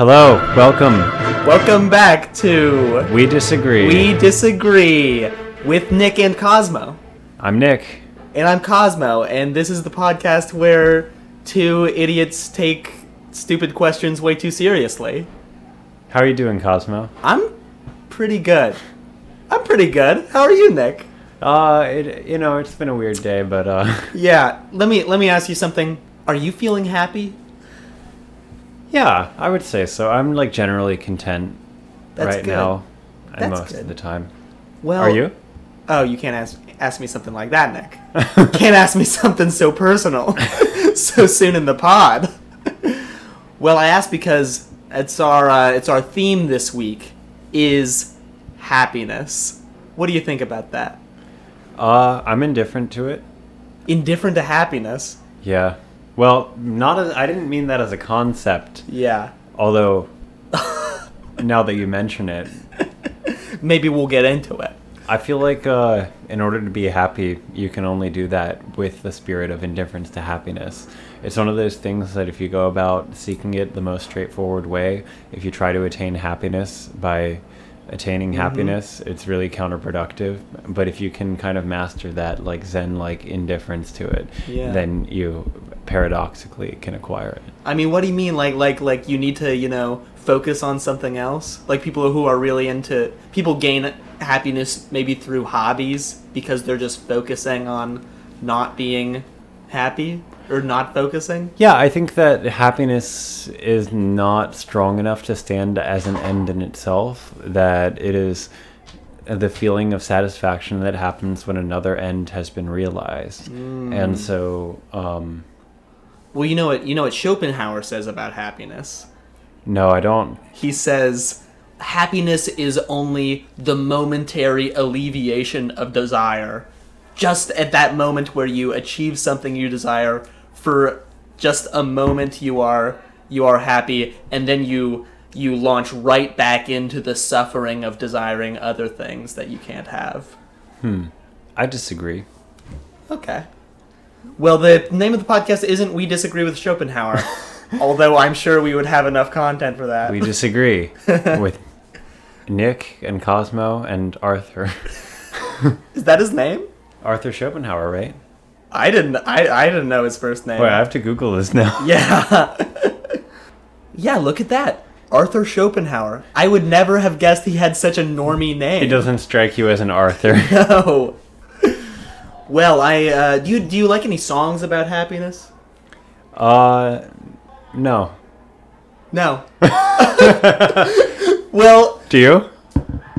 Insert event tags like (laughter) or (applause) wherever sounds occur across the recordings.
Hello, welcome. Welcome back to We disagree. We Disagree with Nick and Cosmo. I'm Nick. And I'm Cosmo, and this is the podcast where two idiots take stupid questions way too seriously. How are you doing, Cosmo? I'm pretty good. I'm pretty good. How are you, Nick? Uh, it, you know, it's been a weird day, but uh, (laughs) Yeah, let me let me ask you something. Are you feeling happy? Yeah, I would say so. I'm like generally content That's right good. now, and most good. of the time. Well, Are you? Oh, you can't ask ask me something like that, Nick. can't ask me (laughs) something so personal (laughs) so soon in the pod. (laughs) well, I asked because it's our uh, it's our theme this week is happiness. What do you think about that? Uh, I'm indifferent to it. Indifferent to happiness. Yeah. Well, not as I didn't mean that as a concept. Yeah. Although, (laughs) now that you mention it, Maybe we'll get into it. I feel like uh, in order to be happy, you can only do that with the spirit of indifference to happiness. It's one of those things that if you go about seeking it the most straightforward way, if you try to attain happiness by attaining mm-hmm. happiness, it's really counterproductive. But if you can kind of master that like Zen like indifference to it, Yeah. then you paradoxically can acquire it. I mean, what do you mean? Like, like, like you need to, you know, focus on something else? Like people who are really into people gain happiness maybe through hobbies because they're just focusing on not being happy or not focusing. Yeah, I think that happiness is not strong enough to stand as an end in itself. That it is the feeling of satisfaction that happens when another end has been realized. And so, um, Well, you know what you know what Schopenhauer says about happiness. no, I don't. He says happiness is only the momentary alleviation of desire. Just at that moment where you achieve something you desire, for just a moment you are you are happy, and then you you launch right back into the suffering of desiring other things that you can't have. Hmm. I disagree. Okay. Well, the name of the podcast isn't "We Disagree with Schopenhauer," (laughs) although I'm sure we would have enough content for that. We disagree (laughs) with Nick and Cosmo and Arthur. Is that his name? Arthur Schopenhauer, right? I didn't. I, I didn't know his first name. Wait, I have to Google this now. (laughs) Yeah. yeah. Look at that, Arthur Schopenhauer. I would never have guessed he had such a normie name. He doesn't strike you as an Arthur. (laughs) No. Well, I uh, do. You do you like any songs about happiness? Uh, no. No. (laughs) well, Do you?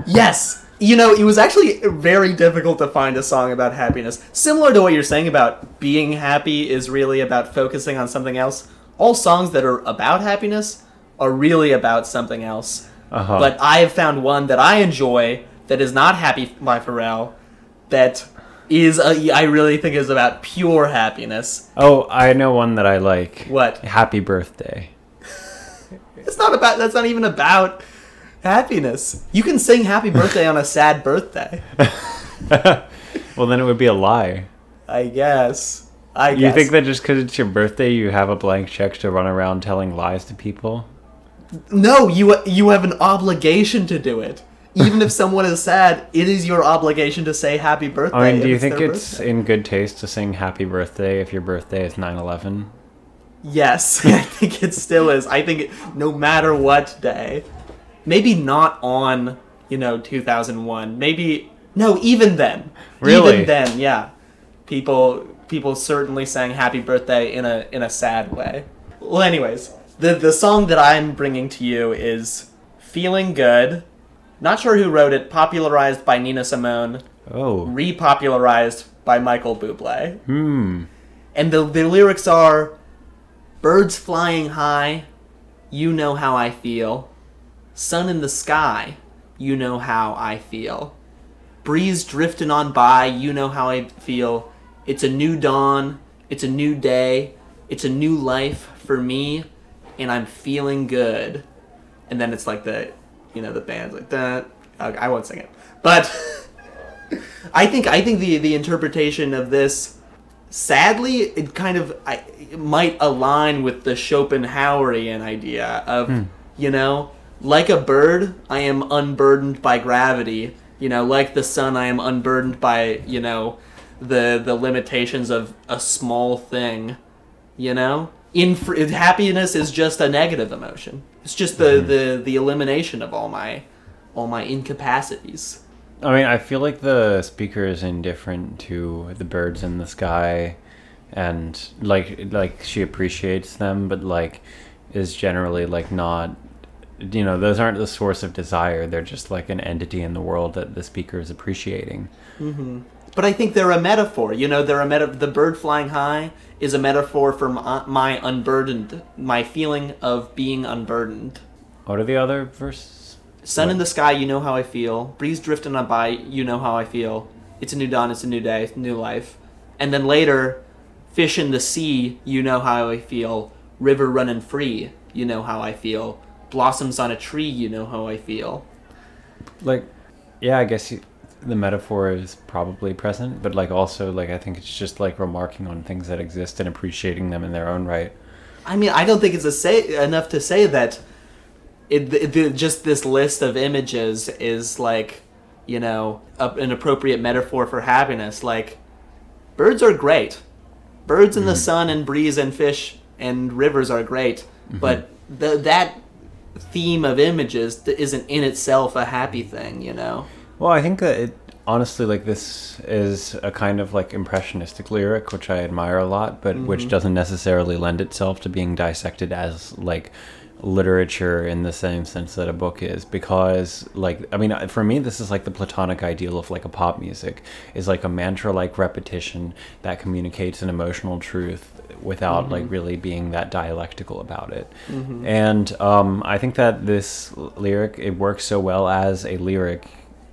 Yes. You know, it was actually very difficult to find a song about happiness. Similar to what you're saying about being happy is really about focusing on something else. All songs that are about happiness are really about something else. Uh-huh. But I have found one that I enjoy that is not Happy by Pharrell that is a, I really think is about pure happiness. Oh, I know one that I like. What? Happy birthday. (laughs) It's not about that's not even about happiness. You can sing happy birthday on a sad birthday. (laughs) well, then it would be a lie. I guess. I You think that just because it's your birthday, you have a blank check to run around telling lies to people? No, you you have an obligation to do it. Even if someone is sad, it is your obligation to say happy birthday. I mean, do you think it's birthday. in good taste to sing happy birthday if your birthday is 9 11? Yes, (laughs) I think it still is. I think it, no matter what day, maybe not on you know 2001. Maybe no, even then. Really? Even then, yeah. People people certainly sang happy birthday in a in a sad way. Well, anyways, the the song that I'm bringing to you is "Feeling Good." Not sure who wrote it. Popularized by Nina Simone, Oh. repopularized by Michael Bublé. Hmm. And the, the lyrics are Birds flying high, you know how I feel. Sun in the sky, you know how I feel. Breeze drifting on by, you know how I feel. It's a new dawn, it's a new day, it's a new life for me, and I'm feeling good. And then it's like the, you know, the band's like that. I won't sing it, but (laughs) I think I think the the interpretation of this sadly, it kind of I, it might align with the Schopenhauerian idea of hmm. You know, like a bird, I am unburdened by gravity. You know, like the sun, I am unburdened by you know the the limitations of a small thing. You know, in happiness is just a negative emotion. It's just the, mm-hmm. the the elimination of all my all my incapacities. I mean, I feel like the speaker is indifferent to the birds in the sky, and like like she appreciates them, but like is generally like not. You know, those aren't the source of desire. They're just like an entity in the world that the speaker is appreciating. Mm-hmm. But I think they're a metaphor. You know, they're a meta. The bird flying high is a metaphor for my, my unburdened, my feeling of being unburdened. What are the other verses? Sun what? in the sky, you know how I feel. Breeze drifting on by, you know how I feel. It's a new dawn, it's a new day, it's a new life. And then later, fish in the sea, you know how I feel. River running free, you know how I feel. Blossoms on a tree, you know how I feel. Like, yeah, I guess you, the metaphor is probably present, but like also like I think it's just like remarking on things that exist and appreciating them in their own right. I mean, I don't think it's a say enough to say that it, it just this list of images is like, you know, a, an appropriate metaphor for happiness. Like, birds are great. Birds in mm-hmm. the sun and breeze and fish and rivers are great, mm-hmm. but the, that theme of images that isn't in itself a happy thing, you know. Well, I think that it honestly like this is a kind of like impressionistic lyric which I admire a lot, but mm-hmm. which doesn't necessarily lend itself to being dissected as like literature in the same sense that a book is because like i mean for me this is like the platonic ideal of like a pop music is like a mantra like repetition that communicates an emotional truth without mm-hmm. like really being that dialectical about it mm-hmm. and um, i think that this lyric it works so well as a lyric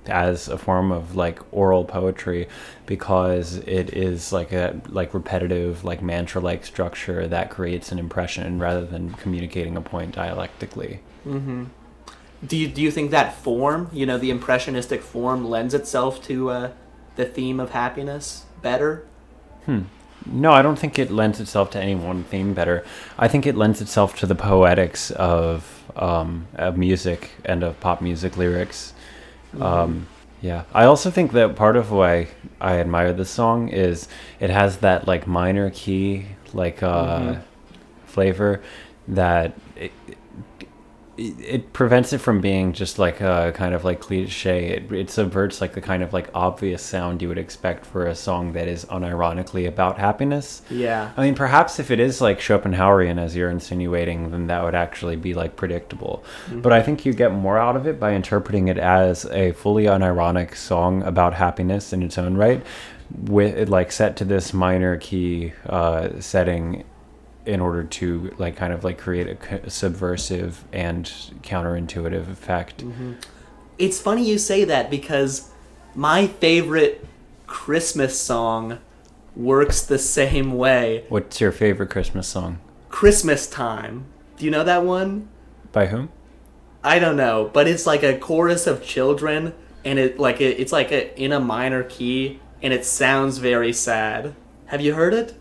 as a form of like oral poetry because it is like a like repetitive like mantra like structure that creates an impression rather than communicating a point dialectically mm-hmm. do you do you think that form you know the impressionistic form lends itself to uh, the theme of happiness better hmm no, I don't think it lends itself to any one theme better. I think it lends itself to the poetics of um, of music and of pop music lyrics Mm-hmm. Um, yeah, I also think that part of why I admire this song is it has that like minor key like uh, mm-hmm. flavor that it, it prevents it from being just like a kind of like cliche. It, it subverts like the kind of like obvious sound you would expect for a song that is unironically about happiness. Yeah. I mean, perhaps if it is like Schopenhauerian, as you're insinuating, then that would actually be like predictable. Mm-hmm. But I think you get more out of it by interpreting it as a fully unironic song about happiness in its own right, with it like set to this minor key uh, setting in order to like kind of like create a subversive and counterintuitive effect. Mm-hmm. It's funny you say that because my favorite Christmas song works the same way. What's your favorite Christmas song? Christmas Time. Do you know that one? By whom? I don't know, but it's like a chorus of children and it like it, it's like a, in a minor key and it sounds very sad. Have you heard it?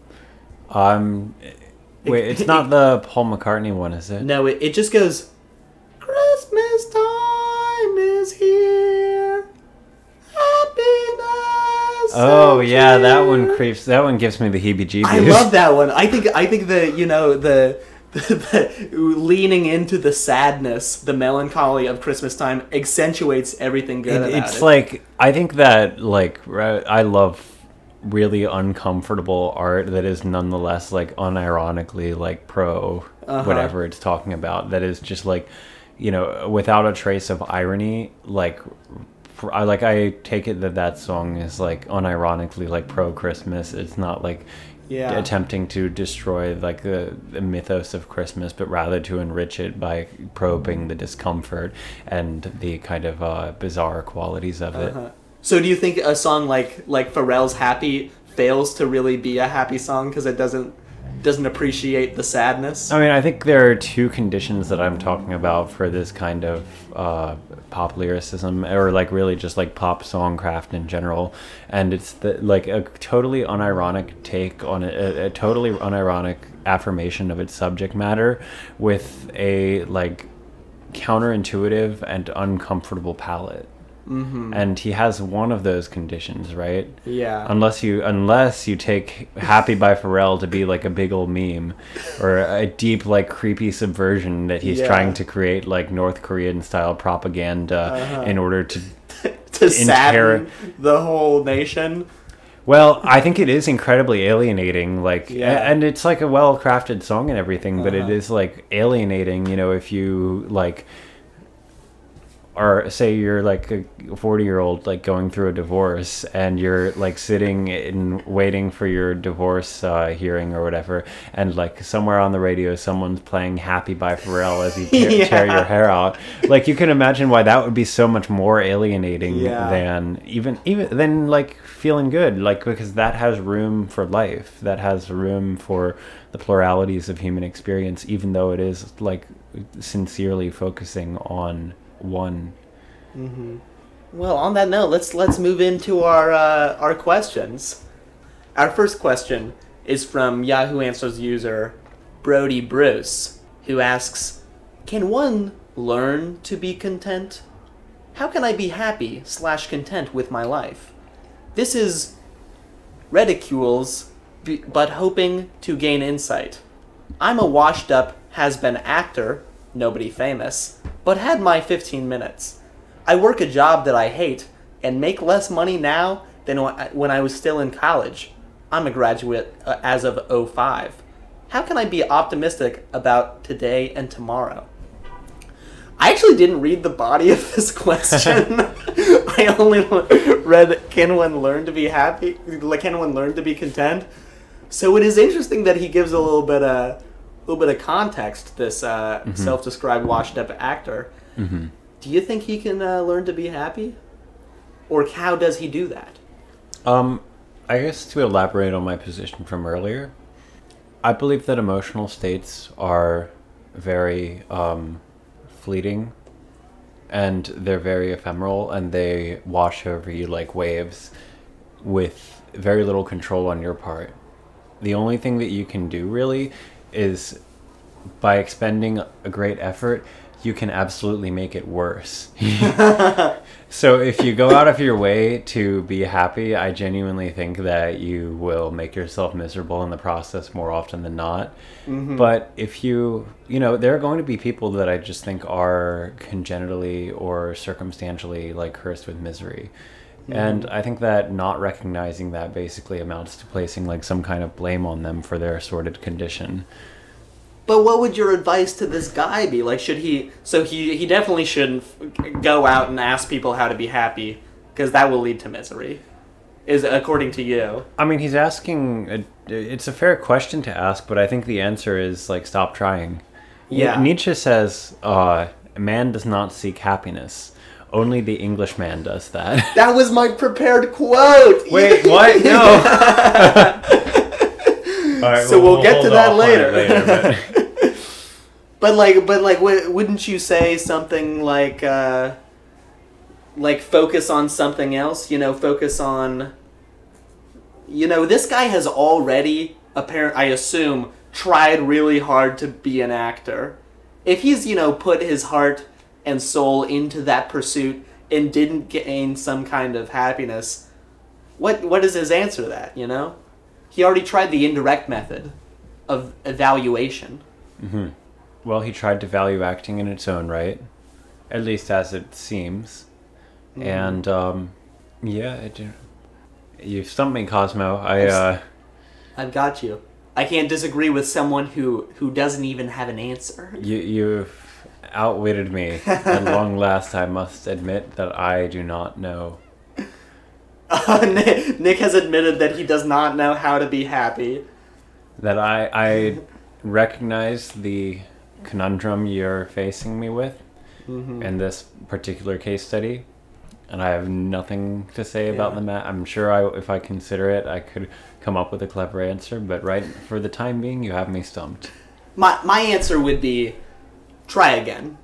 Um Wait, it's (laughs) not the Paul McCartney one, is it? No, it, it just goes, Christmas time is here. Happiness. Oh yeah, that one creeps. That one gives me the heebie-jeebies. I love that one. I think I think the you know the, (laughs) the, the leaning into the sadness, the melancholy of Christmas time accentuates everything good it, it's it. like I think that like I love really uncomfortable art that is nonetheless like unironically like pro uh-huh. whatever it's talking about that is just like you know without a trace of irony like I like I take it that that song is like unironically like pro Christmas. It's not like yeah. attempting to destroy like the, the, mythos of Christmas, but rather to enrich it by probing the discomfort and the kind of uh, bizarre qualities of uh-huh. it. So do you think a song like like Pharrell's "Happy" fails to really be a happy song because it doesn't doesn't appreciate the sadness? I mean, I think there are two conditions that I'm talking about for this kind of uh, pop lyricism, or like really just like pop songcraft in general, and it's the, like a totally unironic take on a, a totally unironic affirmation of its subject matter with a like counterintuitive and uncomfortable palate. Mm-hmm. And he has one of those conditions, right? Yeah. Unless you unless you take Happy by Pharrell to be like a big old meme or a deep like creepy subversion that he's Yeah. trying to create like North Korean style propaganda Uh-huh. in order to (laughs) to sadden the whole nation. Well, I think it is incredibly alienating like Yeah. and it's like a well-crafted song and everything, but it Uh-huh. is like alienating, you know, if you like or say you're like a 40 year old like going through a divorce and you're like sitting and waiting for your divorce uh, hearing or whatever and like somewhere on the radio someone's playing happy by pharrell as you (laughs) tear, tear your hair out. Like you can imagine why that would be so much more alienating Yeah. than even even than like feeling good like because that has room for life. That has room for the pluralities of human experience even though it is like sincerely focusing on one Mm-hmm. Well, on that note, let's let's move into our uh, our questions. Our first question is from Yahoo Answers user Brody Bruce, who asks, "Can one learn to be content? How can I be happy slash content with my life? This is ridicules, but hoping to gain insight. I'm a washed up has been actor, nobody famous, but had my 15 minutes. I work a job that I hate and make less money now than when I was still in college. I'm a graduate uh, as of 05. How can I be optimistic about today and tomorrow? I actually didn't read the body of this (laughs) question. (laughs) I only read "Can one learn to be happy? Like, Can one learn to be content?" So it is interesting that he gives a little bit of, little bit of context. This uh, self-described washed-up actor. Do you think he can uh, learn to be happy, or how does he do that? Um, I guess to elaborate on my position from earlier, I believe that emotional states are very um, fleeting and they're very ephemeral and they wash over you like waves with very little control on your part. The only thing that you can do really is by expending a great effort, you can absolutely make it worse. (laughs) So if you go out of your way to be happy, I genuinely think that you will make yourself miserable in the process more often than not. Mm-hmm. But if you, you know, there are going to be people that I just think are congenitally or circumstantially like cursed with misery. And I think that not recognizing that basically amounts to placing like some kind of blame on them for their sordid condition. But what would your advice to this guy be? Like, should he? So he he definitely shouldn't go out and ask people how to be happy, because that will lead to misery. Is according to you? I mean, he's asking. It's a fair question to ask, but I think the answer is like stop trying. Yeah. Nietzsche says, uh, "Man does not seek happiness; only the Englishman does that." (laughs) That was my prepared quote. Wait, what? (laughs) No. (laughs) All right, So we'll get to that it later. but- But like, but like, w- wouldn't you say something like, uh, like focus on something else? You know, focus on. You know, this guy has already, apparent, I assume, tried really hard to be an actor. If he's, you know, put his heart and soul into that pursuit and didn't gain some kind of happiness, what what is his answer to that? You know, he already tried the indirect method of evaluation. well, he tried to value acting in its own right, at least as it seems, and um, yeah, it, you stumped me, Cosmo. I uh, I've got you. I can't disagree with someone who who doesn't even have an answer. You you've outwitted me (laughs) at long last. I must admit that I do not know. (laughs) Nick, Nick has admitted that he does not know how to be happy. That I I recognize the conundrum you're facing me with mm-hmm. in this particular case study, and I have nothing to say about Yeah. the mat. I'm sure I if I consider it, I could come up with a clever answer. But right for the time being, you have me stumped. My my answer would be try again.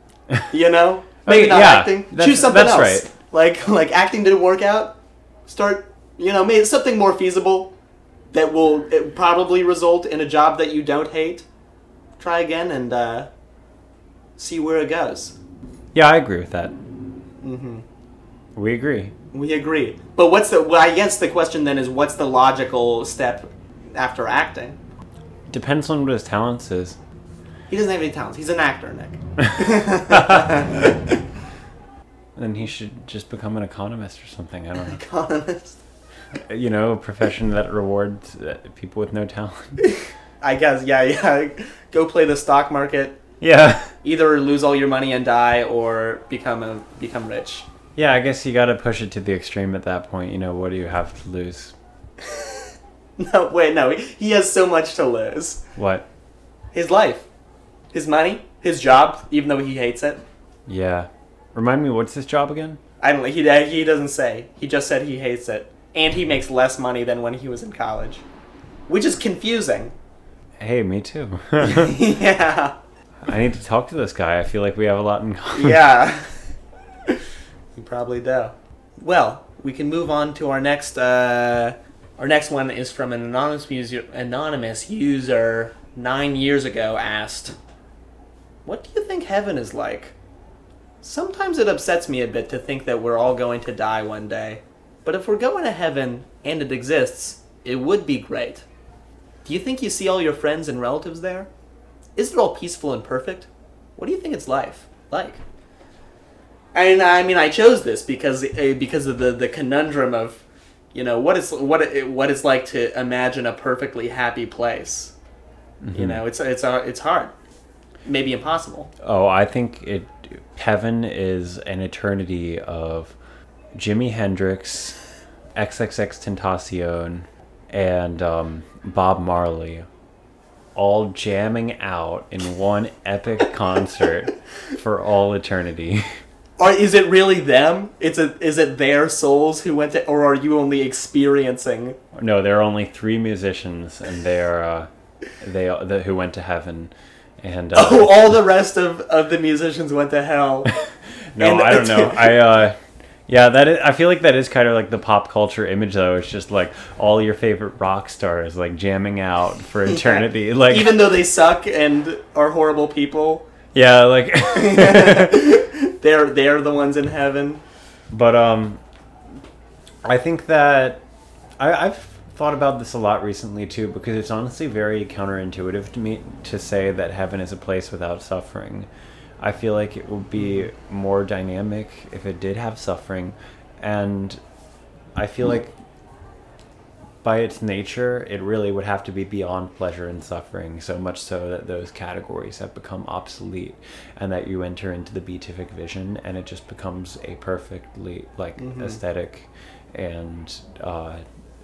You know, (laughs) maybe Okay, not yeah, acting. Choose something that's else. right. Like (laughs) like acting didn't work out. Start you know maybe something more feasible that will it probably result in a job that you don't hate. Try again and uh, see where it goes. Yeah, I agree with that. Mm-hmm. We agree. We agree. But what's the? Well, I guess the question then is, what's the logical step after acting? Depends on what his talents is. He doesn't have any talents. He's an actor, Nick. (laughs) (laughs) Then he should just become an economist or something. I don't know. Economist. You know, a profession that rewards uh, people with no talent. (laughs) I guess. Yeah, yeah. Go play the stock market. Yeah. Either lose all your money and die, or become a become rich. Yeah, I guess you got to push it to the extreme at that point. You know, what do you have to lose? No, wait, no. He has so much to lose. What? His life, his money, his job, even though he hates it. Yeah. Remind me, what's his job again? I don't. He he doesn't say. He just said he hates it, and he makes less money than when he was in college, which is confusing. Hey, me too. (laughs) (laughs) yeah. I need to talk to this guy. I feel like we have a lot in common. (laughs) Yeah. you probably do. Well, we can move on to our next. Uh, our next one is from an anonymous user. Anonymous user nine years ago asked, "What do you think heaven is like?" Sometimes it upsets me a bit to think that we're all going to die one day. But if we're going to heaven and it exists, it would be great. Do you think you see all your friends and relatives there? Is it all peaceful and perfect? What do you think it's life like? And I mean, I chose this because uh, because of the, the conundrum of, you know, what it's what it, what it's like to imagine a perfectly happy place. You Mhm. know, it's it's uh, it's hard, maybe impossible. Oh, I think it. Heaven is an eternity of Jimi Hendrix, XXX Tentacion, and um, Bob Marley, all jamming out in one epic (laughs) concert for all eternity. Or is it really them? It's a is it their souls who went to, or are you only experiencing? no, there are only three musicians, and they are uh, they the, who went to heaven. And (laughs) uh, Oh, all the rest of, of the musicians went to hell. (laughs) No, And- I don't know. (laughs) I uh yeah, that is, I feel like that is kind of like the pop culture image though. It's just like all your favorite rock stars like jamming out for eternity. Like Even though they suck and are horrible people, yeah, like they're they're the ones in heaven. but um I think that I I've thought about this a lot recently too because it's honestly very counterintuitive to me to say that heaven is a place without suffering. I feel like it would be more dynamic if it did have suffering and I feel like by its nature, it really would have to be beyond pleasure and suffering, so much so that those categories have become obsolete and that you enter into the beatific vision and it just becomes a perfectly like Mhm. aesthetic and uh,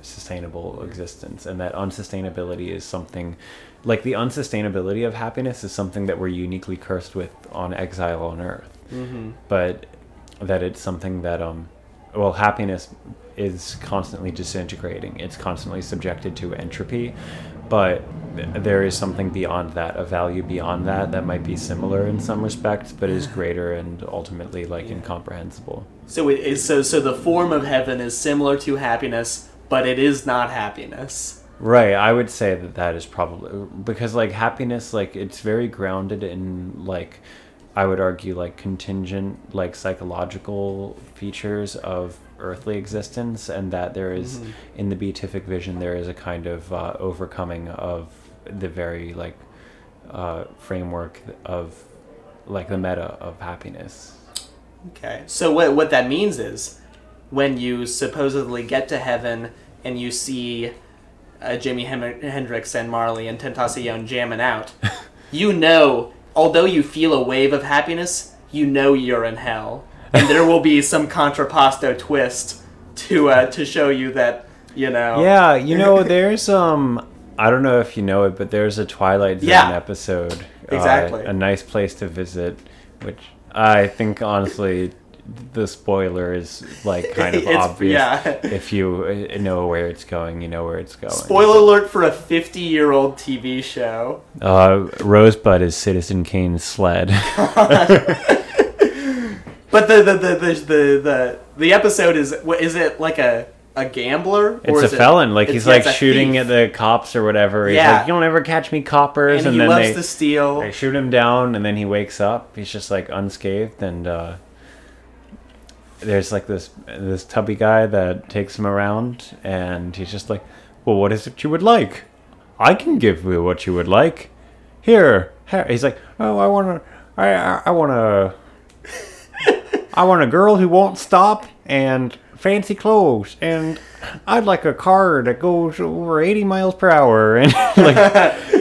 sustainable existence. And that unsustainability is something like the unsustainability of happiness is something that we're uniquely cursed with on exile on earth Mm-hmm. but that it's something that um well happiness is constantly disintegrating it's constantly subjected to entropy but there is something beyond that a value beyond that that might be similar in some respects but is greater and ultimately like incomprehensible So it is so so the form of heaven is similar to happiness, but it is not happiness. right i would say that that is probably because like happiness like it's very grounded in like i would argue like contingent like psychological features of earthly existence and that there is Mhm. in the beatific vision there is a kind of uh, overcoming of the very like uh, framework of like the meta of happiness Okay. So what what that means is when you supposedly get to heaven and you see uh, Jimi Hem- Hendrix and Marley and Tentacion jamming out, (laughs) you know, although you feel a wave of happiness, you know you're in hell, and there will be some contrapposto twist to uh, to show you that you know. yeah you know (laughs) there's um i don't know if you know it but there's a twilight zone Yeah. episode uh, Exactly. a nice place to visit which i think honestly the spoiler is like (laughs) kind of obvious yeah. if you uh, know where it's going you know where it's going Spoiler alert for a 50 year old TV show. uh, rosebud is citizen kane's sled (laughs) But the the the the the, the, the episode is is it like a a gambler? It's a is it- felon. Like he's yeah, like shooting thief. at the cops or whatever. He's Yeah. like, "You'll never catch me, coppers!" and, And, he then loves they to steal. they shoot him down, and then he wakes up. He's just like unscathed, and uh, there's like this this tubby guy that takes him around, and he's just like, "Well, what is it you would like? I can give you what you would like. Here, here." He's like, "Oh, I want to, I, I, I want to." I want a girl who won't stop and fancy clothes, and I'd like a car that goes over 80 miles per hour, (laughs) and like,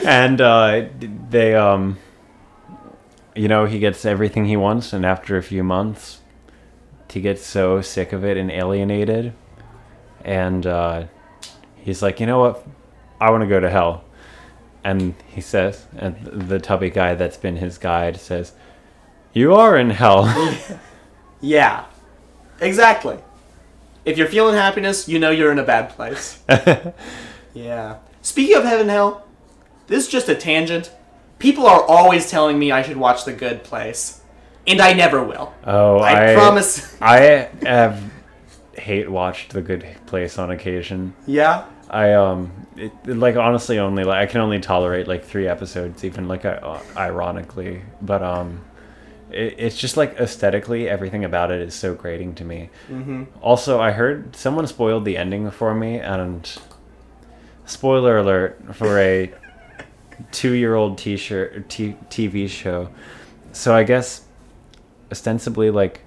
and uh, they um, you know, he gets everything he wants, and after a few months, he gets so sick of it and alienated, and uh, he's like, you know what, I want to go to hell, and he says, and the tubby guy that's been his guide says, you are in hell. (laughs) Yeah, exactly. If you're feeling happiness, you know you're in a bad place. (laughs) yeah. Speaking of heaven and hell, this is just a tangent. People are always telling me I should watch The Good Place, and I never will. Oh, I, I, promise. (laughs) I have hate watched The Good Place on occasion. Yeah. I um, it, like honestly only like I can only tolerate like three episodes, even like uh, ironically, but um, it, it's just like aesthetically everything about it is so grating to me. Mm-hmm. Also, I heard someone spoiled the ending for me, and spoiler alert for a (laughs) two-year-old t-shirt t- TV show. So I guess ostensibly like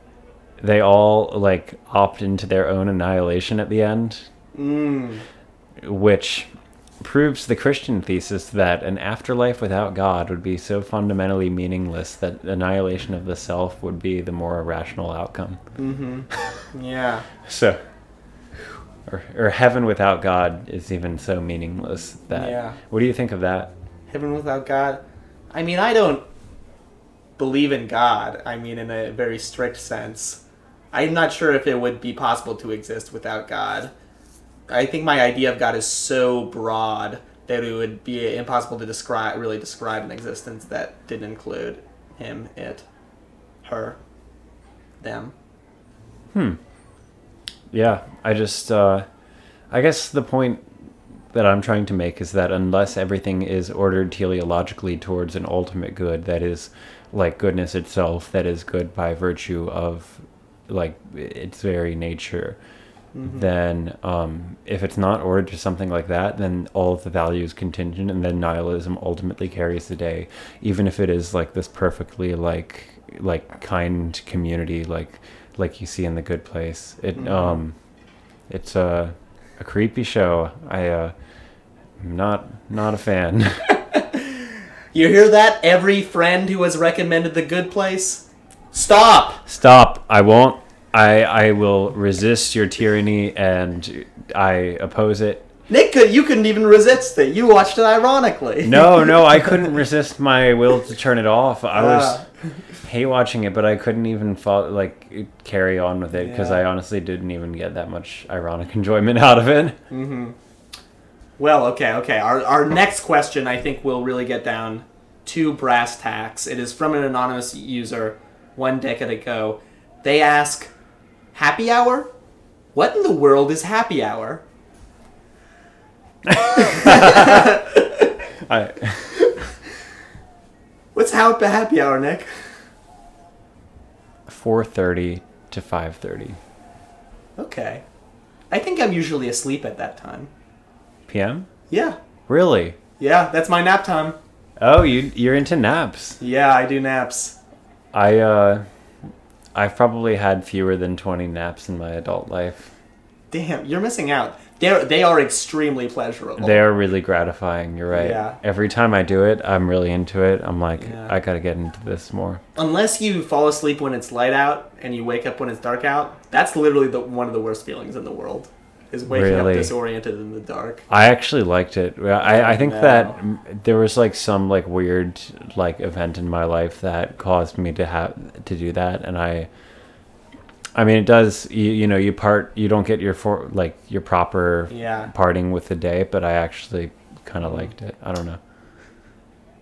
they all like opt into their own annihilation at the end, Mm. which proves the Christian thesis that an afterlife without God would be so fundamentally meaningless that annihilation of the self would be the more rational outcome. Mm-hmm. (laughs) Yeah. So, or, or heaven without God is even so meaningless that. Yeah. What do you think of that? Heaven without God. I mean, I don't believe in God. I mean, in a very strict sense. I'm not sure if it would be possible to exist without God. I think my idea of God is so broad that it would be impossible to describe, really describe an existence that didn't include him, it, her, them. Hmm. Yeah, I just, uh, I guess the point that I'm trying to make is that unless everything is ordered teleologically towards an ultimate good that is like goodness itself, that is good by virtue of like its very nature, then um, if it's not ordered to something like that, then all of the value is contingent, and then nihilism ultimately carries the day, even if it is like this perfectly like like kind community, like like you see in the Good Place. It Mhm. um, it's a a creepy show. I uh, am not not a fan. (laughs) You hear that? Every friend who has recommended the good place? Stop! Stop! I won't. I I will resist your tyranny, and I oppose it. Nick, could- you couldn't even resist it. You watched it ironically. No, (laughs) no, I couldn't resist my will to turn it off. I was Ah. hate watching it, but I couldn't even follow, like carry on with it because Yeah. I honestly didn't even get that much ironic (laughs) enjoyment out of it. Mm-hmm. Well, okay, okay. Our, our next question, I think, will really get down to brass tacks. It is from an anonymous user one decade ago. They ask, Happy hour? What in the world is happy hour? (laughs) I, What's how happy hour, Nick? four thirty to five thirty Okay. I think I'm usually asleep at that time. p.m. Yeah. Really? Yeah, that's my nap time. Oh, you you're into naps. Yeah, I do naps. I uh, I've probably had fewer than twenty naps in my adult life. Damn, you're missing out. They're, they are extremely pleasurable. They are really gratifying. You're right. Yeah. Every time I do it, I'm really into it. I'm like, Yeah. I gotta get into this more. Unless you fall asleep when it's light out and you wake up when it's dark out, that's literally the one of the worst feelings in the world. Is waking Really? up disoriented in the dark. I actually liked it. I, I think No. that mm, there was like some like weird like event in my life that caused me to have to do that, and I. I mean, it does. You, you know, you part. You don't get your for like your proper Yeah. parting with the day, but I actually kind of liked it. I don't know.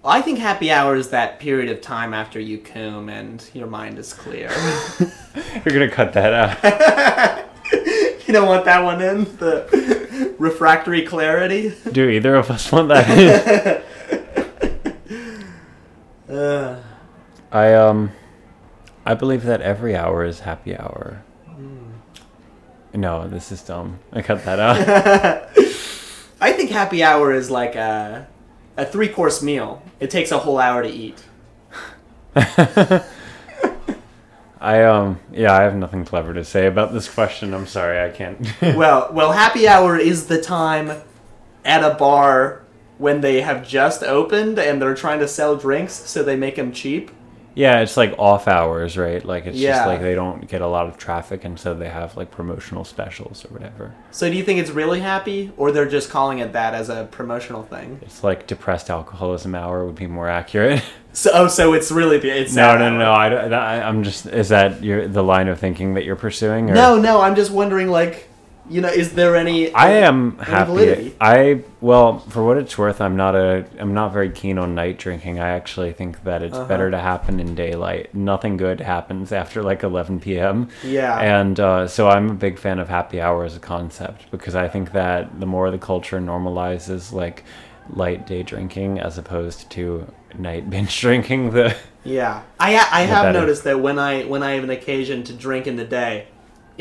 I think happy hour is that period of time after you comb and your mind is clear. (laughs) You're gonna cut that out. (laughs) You don't want that one in the refractory clarity. Do either of us want that? (laughs) Uh, I um, I believe that every hour is happy hour. No, this is dumb. I cut that out. (laughs) I think happy hour is like a a three course meal. It takes a whole hour to eat. (laughs) I um, yeah, I have nothing clever to say about this question. I'm sorry, I can't. (laughs) Well, well, happy hour is the time at a bar when they have just opened and they're trying to sell drinks, so they make them cheap. Yeah, it's like off hours, right? Like it's Yeah. just like they don't get a lot of traffic, and so they have like promotional specials or whatever. So, do you think it's really happy, or they're just calling it that as a promotional thing? It's like depressed alcoholism hour would be more accurate. (laughs) So, oh, so it's really the it's no, no, no, no. I, I, I'm just. Is that your the line of thinking that you're pursuing? Or? No, no. I'm just wondering, like, you know, is there any? I am any happy. validity? I well, for what it's worth, I'm not a. I'm not very keen on night drinking. I actually think that it's Uh-huh. better to happen in daylight. Nothing good happens after like 11 p.m. Yeah. And uh, so I'm a big fan of happy hour as a concept because I think that the more the culture normalizes like light day drinking as opposed to night (laughs) binge drinking, the Yeah, I I have noticed that when I when I have an occasion to drink in the day,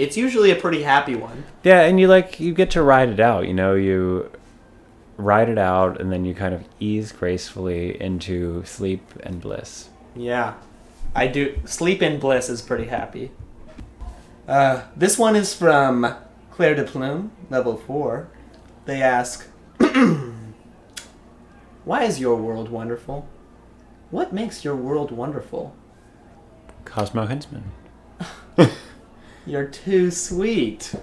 it's usually a pretty happy one. Yeah, and you like you get to ride it out. You know, you ride it out, and then you kind of ease gracefully into sleep and bliss. Yeah, I do. Sleep in bliss is pretty happy. Uh, this one is from Claire de Plume, level four. They ask, (clears throat) "Why is your world wonderful? What makes your world wonderful? Cosmo Hintzman. (laughs) You're too sweet.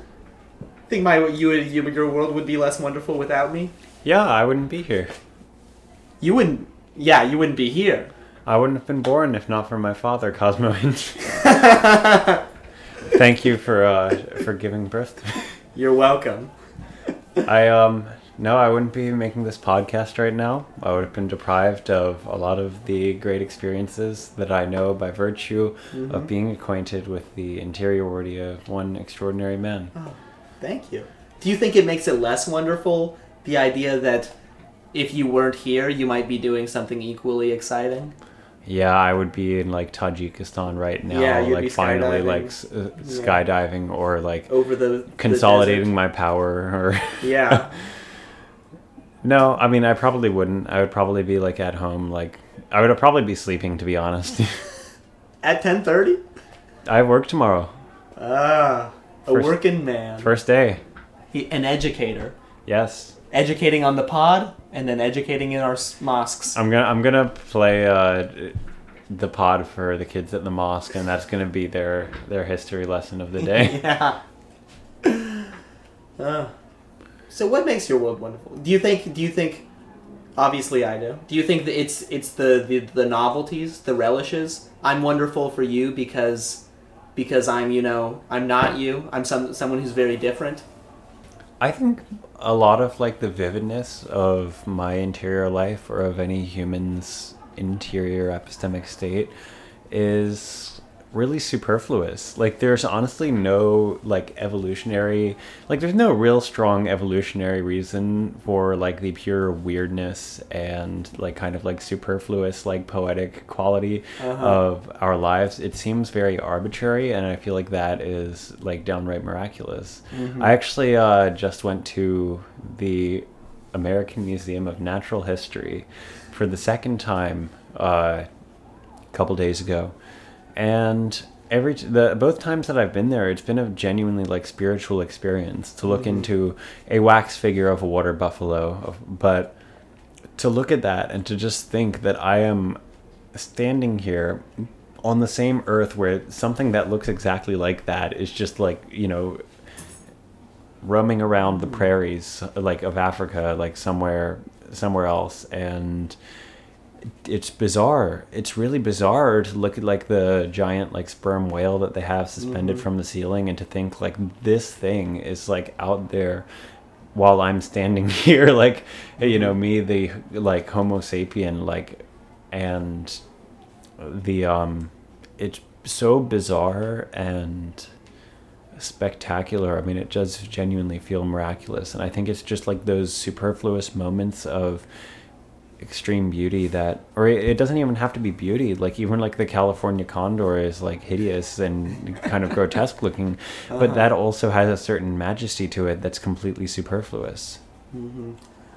Think my you, you your world would be less wonderful without me? Yeah, I wouldn't be here. You wouldn't. Yeah, you wouldn't be here. I wouldn't have been born if not for my father, Cosmo. (laughs) Thank you for uh, for giving birth to me. You're welcome. I um no, I wouldn't be making this podcast right now. I would have been deprived of a lot of the great experiences that I know by virtue of being acquainted with the interiority of one extraordinary man. Oh, thank you. Do you think it makes it less wonderful the idea that if you weren't here, you might be doing something equally exciting? Yeah, I would be in like Tajikistan right now, Yeah, you'd like be finally skydiving. like s- uh, skydiving or like Over the the consolidating desert? my power or Yeah. (laughs) No, I mean I probably wouldn't. I would probably be like at home like I would probably be sleeping to be honest. (laughs) At ten thirty. I work tomorrow. Ah, a First- working man. First day. He, an educator, Yes. educating on the pod, and then educating in our mosques. I'm to I'm to play uh the pod for the kids at the mosque and that's to be their their history lesson of the day. (laughs) yeah. Uh, (laughs) so what makes your world wonderful? Do you think do you think obviously I do. Do you think that it's it's the, the the novelties, the relishes? I'm wonderful for you because because I'm, you know, I'm not you. I'm some someone who's very different. I think a lot of like the vividness of my interior life or of any human's interior epistemic state is really superfluous. Like there's honestly no like evolutionary like there's no real strong evolutionary reason for like the pure weirdness and like kind of like superfluous like poetic quality Uh-huh. of our lives. It seems very arbitrary and I feel like that is like downright miraculous. Mhm. I actually uh, just went to the American Museum of Natural History for the second time uh, a couple days ago, and every t- the both times that I've been there, it's been a genuinely like spiritual experience to look Mhm. into a wax figure of a water buffalo, but to look at that and to just think that I am standing here on the same earth where something that looks exactly like that is just like you know roaming around the prairies like of Africa like somewhere somewhere else and it's bizarre it's really bizarre to look at like the giant like sperm whale that they have suspended Mhm. from the ceiling and to think like this thing is like out there while I'm standing (laughs) here like you know me the like homo sapien like and the um it's so bizarre and spectacular. I mean, it does genuinely feel miraculous. And I think it's just like those superfluous moments of extreme beauty that or it doesn't even have to be beauty like even like the california condor is like hideous and kind of grotesque looking but Uh-huh. that also has a certain majesty to it that's completely superfluous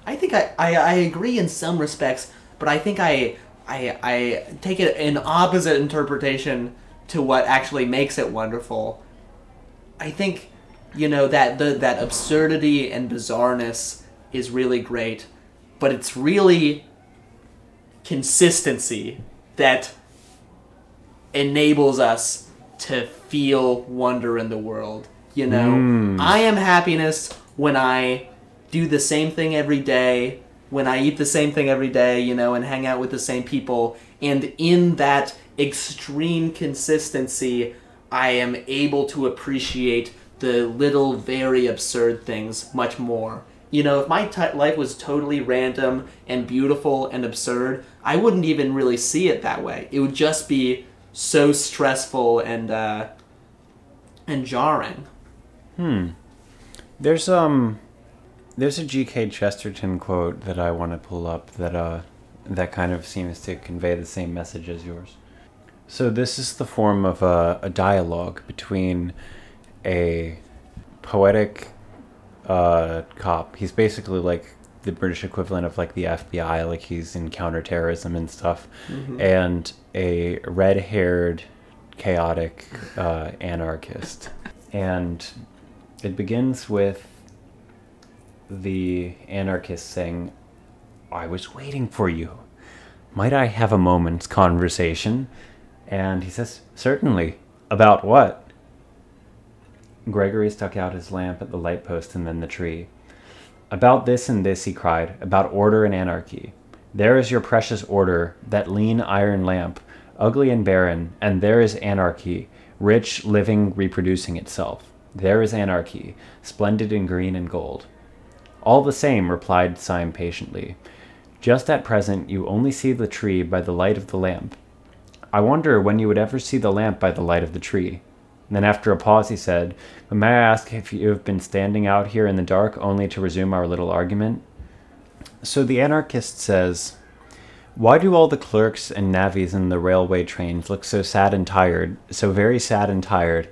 I think I, I, I agree in some respects, but I think I, I I take it an opposite interpretation to what actually makes it wonderful. I think, you know, that the that absurdity and bizarreness is really great, but it's really consistency that enables us to feel wonder in the world. You know, Mm. I am happiness when I do the same thing every day, when I eat the same thing every day, you know, and hang out with the same people. And in that extreme consistency, I am able to appreciate the little, very absurd things much more. You know, if my t- life was totally random and beautiful and absurd, I wouldn't even really see it that way. It would just be so stressful and uh, and jarring. Hmm. There's um there's a G.K. Chesterton quote that I want to pull up that uh that kind of seems to convey the same message as yours. So this is the form of a, a dialogue between a poetic uh, cop. He's basically like the British equivalent of like the FBI, like he's in counterterrorism and stuff, and a red-haired, chaotic uh, anarchist, and it begins with the anarchist saying, I was waiting for you. Might I have a moment's conversation? And he says, Certainly. About what? Gregory stuck out his lamp at the light post and then the tree. About this and this, he cried, about order and anarchy. There is your precious order, that lean iron lamp, ugly and barren, and there is anarchy, rich, living, reproducing itself. There is anarchy, splendid in green and gold. All the same, replied Syme patiently. Just at present, you only see the tree by the light of the lamp. I wonder when you would ever see the lamp by the light of the tree. And then, after a pause, he said, But may I ask if you have been standing out here in the dark only to resume our little argument? So the anarchist says, Why do all the clerks and navvies in the railway trains look so sad and tired, so very sad and tired?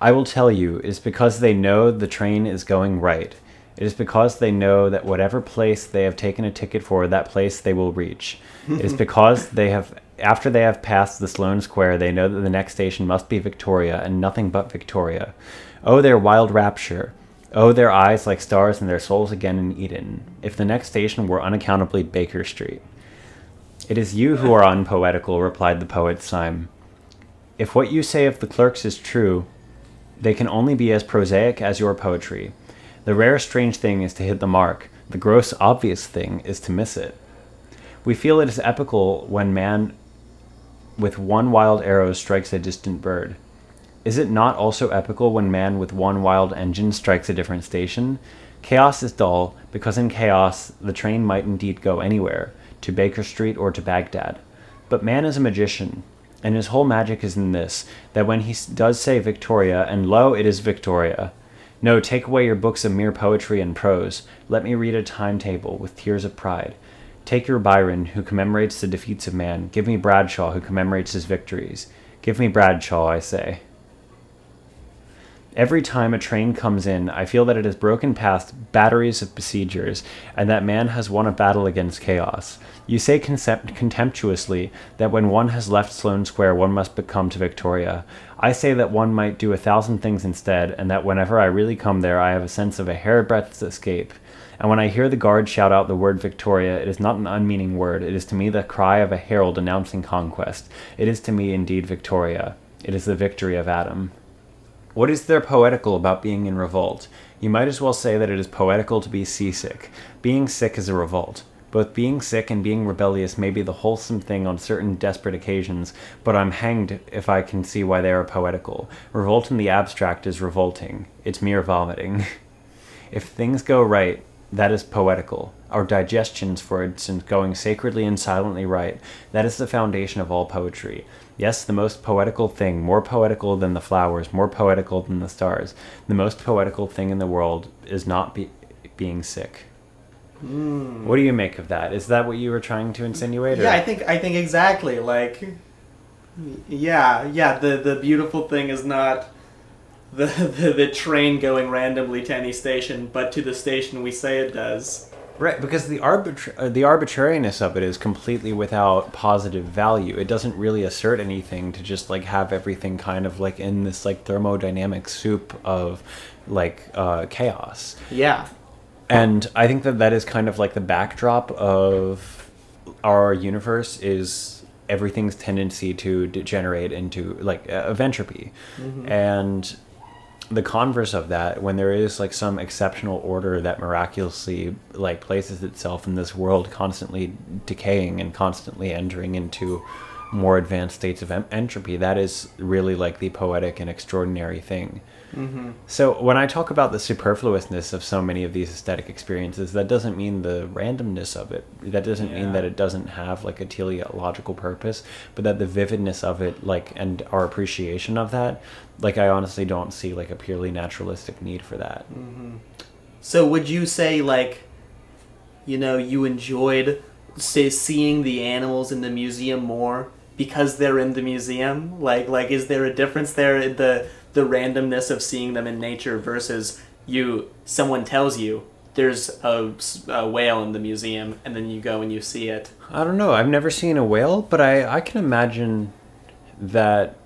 I will tell you, it is because they know the train is going right. It is because they know that whatever place they have taken a ticket for, that place they will reach. it is (laughs) because they have, after they have passed the Sloane Square, they know that the next station must be Victoria and nothing but Victoria. Oh, their wild rapture! Oh, their eyes like stars and their souls again in Eden. If the next station were unaccountably Baker Street. It is you who are unpoetical, replied the poet Syme. If what you say of the clerks is true, they can only be as prosaic as your poetry. The rare strange thing is to hit the mark, the gross obvious thing is to miss it. We feel it is epical when man with one wild arrow strikes a distant bird. Is it not also epical when man with one wild engine strikes a different station? Chaos is dull, because in chaos the train might indeed go anywhere, to Baker Street or to Baghdad. But man is a magician, and his whole magic is in this, that when he does say Victoria, and lo, it is Victoria. No, take away your books of mere poetry and prose. Let me read a timetable with tears of pride. Take your Byron, who commemorates the defeats of man. Give me Bradshaw, who commemorates his victories. Give me Bradshaw, I say. Every time a train comes in, I feel that it has broken past batteries of besiegers, and that man has won a battle against chaos. You say concept- contemptuously that when one has left Sloane Square, one must become to Victoria. I say that one might do a thousand things instead, and that whenever I really come there, I have a sense of a hairbreadth's escape. And when I hear the guard shout out the word Victoria, it is not an unmeaning word. It is to me the cry of a herald announcing conquest. It is to me indeed Victoria. It is the victory of Adam. What is there poetical about being in revolt? You might as well say that it is poetical to be seasick. Being sick is a revolt. Both being sick and being rebellious may be the wholesome thing on certain desperate occasions, but I'm hanged if I can see why they are poetical. Revolt in the abstract is revolting. It's mere vomiting. (laughs) if things go right, that is poetical. Our digestions, for instance, going sacredly and silently right, that is the foundation of all poetry. Yes, the most poetical thing, more poetical than the flowers, more poetical than the stars. The most poetical thing in the world is not be, being sick. Hmm. What do you make of that? Is that what you were trying to insinuate? or- Yeah, I think I think exactly. Like, yeah, yeah. The the beautiful thing is not the the, the train going randomly to any station, but to the station we say it does. Right, because the arbitra- uh, the arbitrariness of it is completely without positive value. It doesn't really assert anything to just like have everything kind of like in this like thermodynamic soup of like uh, chaos. Yeah. And I think that that is kind of like the backdrop of our universe is everything's tendency to degenerate into like uh, of entropy. And the converse of that when there is like some exceptional order that miraculously like places itself in this world constantly decaying and constantly entering into more advanced states of entropy that is really like the poetic and extraordinary thing Mm-hmm. so when I talk about the superfluousness of so many of these aesthetic experiences, that doesn't mean the randomness of it. That doesn't mean that it doesn't have like a teleological purpose, but that the vividness of it, like, and our appreciation of that, like, I honestly don't see like a purely naturalistic need for that. Mm-hmm. So would you say like, you know, you enjoyed say seeing the animals in the museum more because they're in the museum? Like like is there a difference there in the the randomness of seeing them in nature versus you someone tells you there's a whale in the museum and then you go and you see it. I don't know. I've never seen a whale, but I, I can imagine that.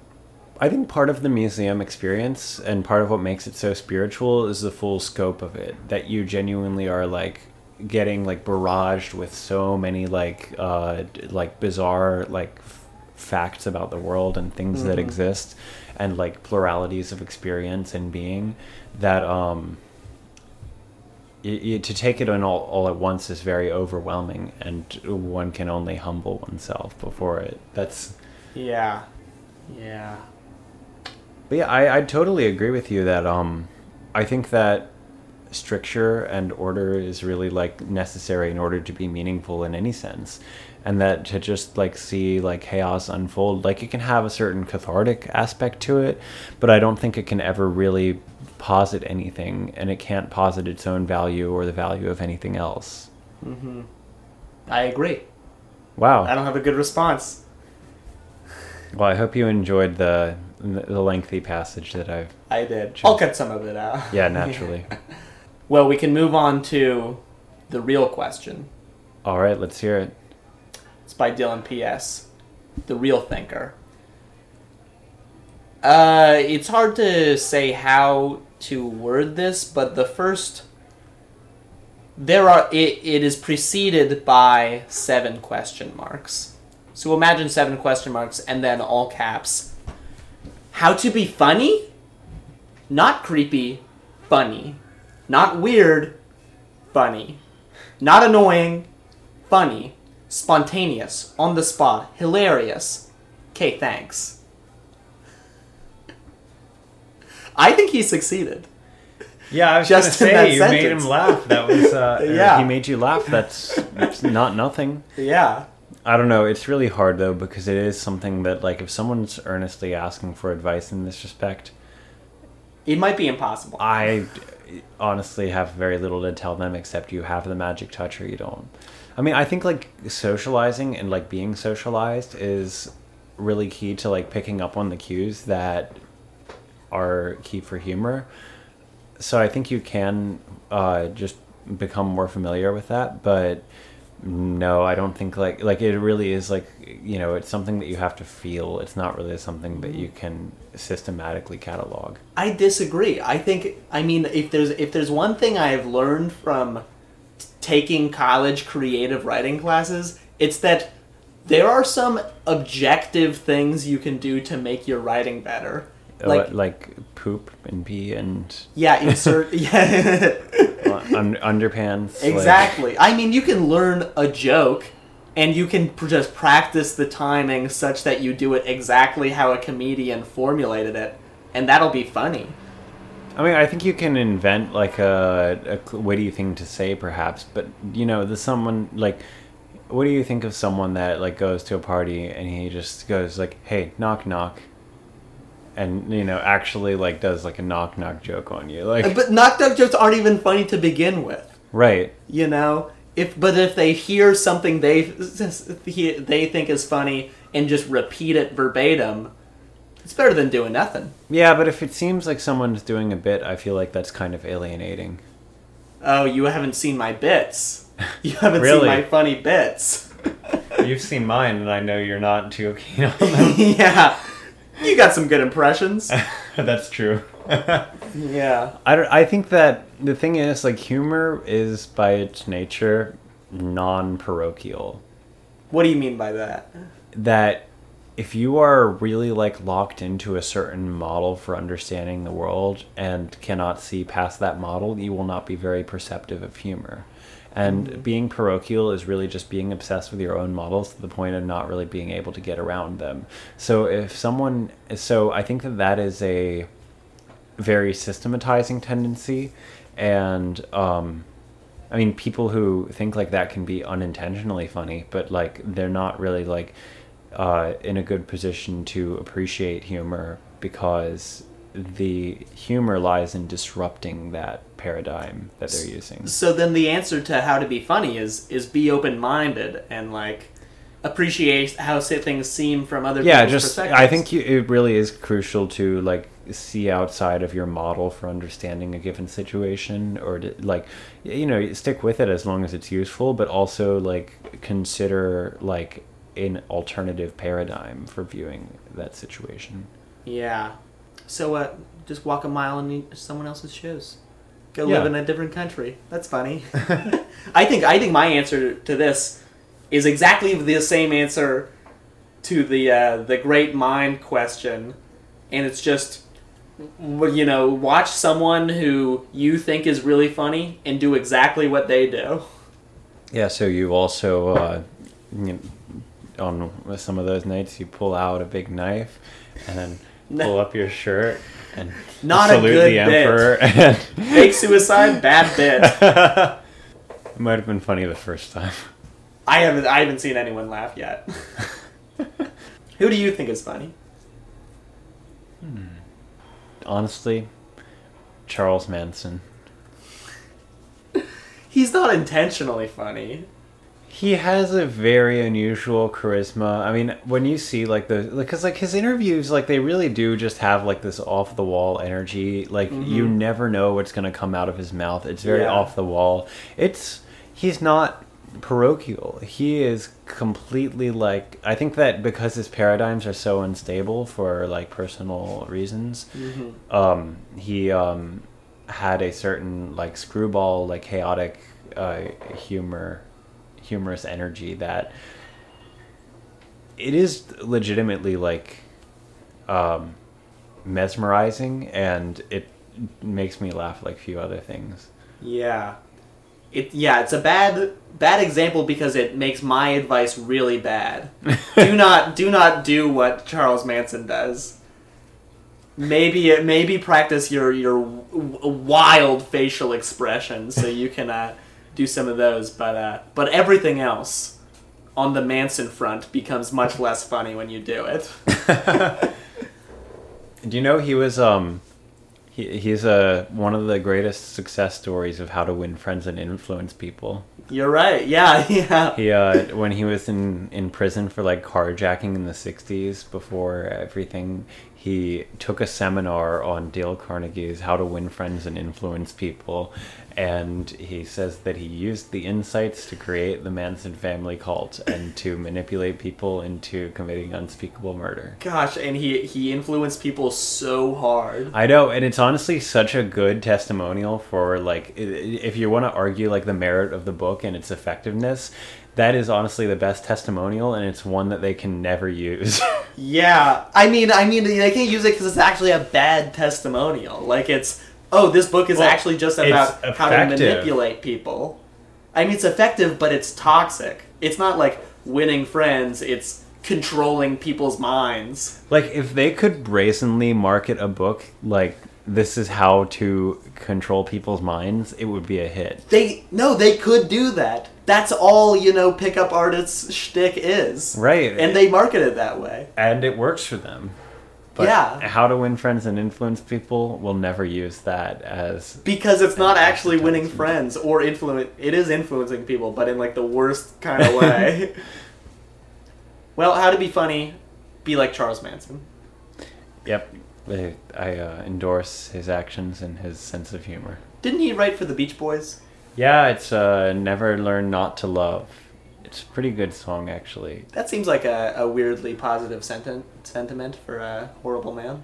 I think part of the museum experience and part of what makes it so spiritual is the full scope of it. That you genuinely are like getting like barraged with so many like uh like bizarre like facts about the world and things that exist and like pluralities of experience and being that um y- y- to take it in all, all at once is very overwhelming and one can only humble oneself before it that's Yeah. Yeah. but yeah i, I totally agree with you that um i think that stricture and order is really like necessary in order to be meaningful in any sense and that to just like see like chaos unfold like it can have a certain cathartic aspect to it but i don't think it can ever really posit anything and it can't posit its own value or the value of anything else mm-hmm. I agree. wow I don't have a good response. Well, I hope you enjoyed the the lengthy passage that I've. I did. I'll cut some of it out. Yeah, naturally. (laughs) Well, we can move on to the real question. All right, let's hear it. It's by Dylan P.S. The Real Thinker. Uh, it's hard to say how to word this, but the first. There are. It, it is preceded by seven question marks. So imagine seven question marks and then all caps. How to be funny? Not creepy, funny. Not weird, funny. Not annoying, funny. Spontaneous, on the spot, hilarious. Okay, thanks. I think he succeeded. Yeah, I was Just gonna say, you made him laugh. That was. Uh, (laughs) Yeah. He made you laugh. That's, that's (laughs) not nothing. Yeah. I don't know. It's really hard though because it is something that like if someone's earnestly asking for advice in this respect, It might be impossible. I honestly have very little to tell them except you have the magic touch or you don't. I mean, I think like socializing and like being socialized is really key to like picking up on the cues that are key for humor. So I think you can uh, just become more familiar with that, but no, I don't think like like it really is like you know it's something that you have to feel. It's not really something that you can systematically catalog. I disagree. I think I mean if there's if there's one thing I have learned from t- taking college creative writing classes, it's that there are some objective things you can do to make your writing better. Uh, like, Like like poop and pee and yeah, insert (laughs) yeah. (laughs) Uh, un- underpants. like- exactly. I mean, you can learn a joke and you can pr- just practice the timing such that you do it exactly how a comedian formulated it and that'll be funny. I mean, I think you can invent like a, a witty thing to say, perhaps, but you know, the someone like what do you think of someone that like goes to a party and he just goes like, "Hey, knock knock," and you know actually like does like a knock knock joke on you, like But knock knock jokes aren't even funny to begin with. right? You know, if but if they hear something they (laughs) they think is funny and just repeat it verbatim, it's better than doing nothing. Yeah, but if it seems like someone's doing a bit, I feel like that's kind of alienating. Oh, you haven't seen my bits. (laughs) You haven't Really? seen my funny bits. (laughs) You've seen mine, and I know you're not too keen on (laughs) them. yeah, you got some good impressions. that's true. Yeah. I, don't- I think that the thing is like humor is by its nature non-parochial What do you mean by that? that if you are really like locked into a certain model for understanding the world and cannot see past that model you will not be very perceptive of humor. And being parochial is really just being obsessed with your own models to the point of not really being able to get around them. So if someone so i think that that is a very systematizing tendency and um I mean, people who think like that can be unintentionally funny, but like they're not really like uh, in a good position to appreciate humor because the humor lies in disrupting that paradigm that they're using. So then the answer to how to be funny is is be open minded and like appreciate how things seem from other Yeah, people's just perspectives. I think you, it really is crucial to like see outside of your model for understanding a given situation, or to, like you know stick with it as long as it's useful, but also like consider like an alternative paradigm for viewing that situation. Yeah. So uh, just walk a mile in someone else's shoes. Go Yeah. live in a different country. That's funny. (laughs) I think I think my answer to this is exactly the same answer to the uh, the great mind question, and it's just you know watch someone who you think is really funny and do exactly what they do. Yeah, so you also uh, you know, on some of those nights you pull out a big knife and then No. (laughs) pull up your shirt and Not a salute good the bit. emperor. (laughs) And Fake suicide, bad bit. it (laughs) might have been funny the first time. I haven't I haven't seen anyone laugh yet. Who do you think is funny? Hmm. Honestly, Charles Manson. He's not intentionally funny. He has a very unusual charisma. I mean, when you see like the because like his interviews, like they really do just have like this off the wall energy. Like you never know what's gonna come out of his mouth. It's very Yeah. off the wall. It's he's not parochial. He is completely like I think that because his paradigms are so unstable for like personal reasons, um, he um, had a certain like screwball, like chaotic uh, humor, humorous energy that it is legitimately like um, mesmerizing, and it makes me laugh like few other things. Yeah. It yeah, it's a bad bad example because it makes my advice really bad. (laughs) do not do not do what Charles Manson does. Maybe maybe practice your your wild facial expressions so you can uh, do some of those, but uh, but everything else on the Manson front becomes much less funny when you do it. (laughs) Do you know he was um he, he's a one of the greatest success stories of how to win friends and influence people. You're right. Yeah, (laughs) yeah. He uh when he was in in prison for like carjacking in the 60s before everything he took a seminar on Dale Carnegie's how to win friends and influence people and he says that he used the insights to create the Manson family cult and to manipulate people into committing unspeakable murder. Gosh, and he he influenced people so hard. I know, and it's honestly such a good testimonial for like if you want to argue like the merit of the book and its effectiveness, that is honestly the best testimonial, and it's one that they can never use. (laughs) Yeah, I mean, I mean, they can't use it because it's actually a bad testimonial. Like it's, oh, this book is Well, actually just about how to manipulate people. I mean, it's effective, but it's toxic. It's not like winning friends. It's controlling people's minds. like if they could brazenly market a book like this is how to control people's minds, it would be a hit. They no, they could do that. That's all you know. Pickup artists shtick is, Right. and they market it that way. and it works for them. But Yeah. how to win friends and influence people will never use that as Because it's not actually winning friends or influence. It is influencing people, but in like the worst kind of way. (laughs) (laughs) well, how to be funny? Be like Charles Manson. Yep. I, I uh, endorse his actions and his sense of humor. Didn't he write for the Beach Boys? Yeah, it's uh, Never Learn Not to Love. It's a pretty good song, actually. That seems like a, a weirdly positive sentiment sentiment for a horrible man.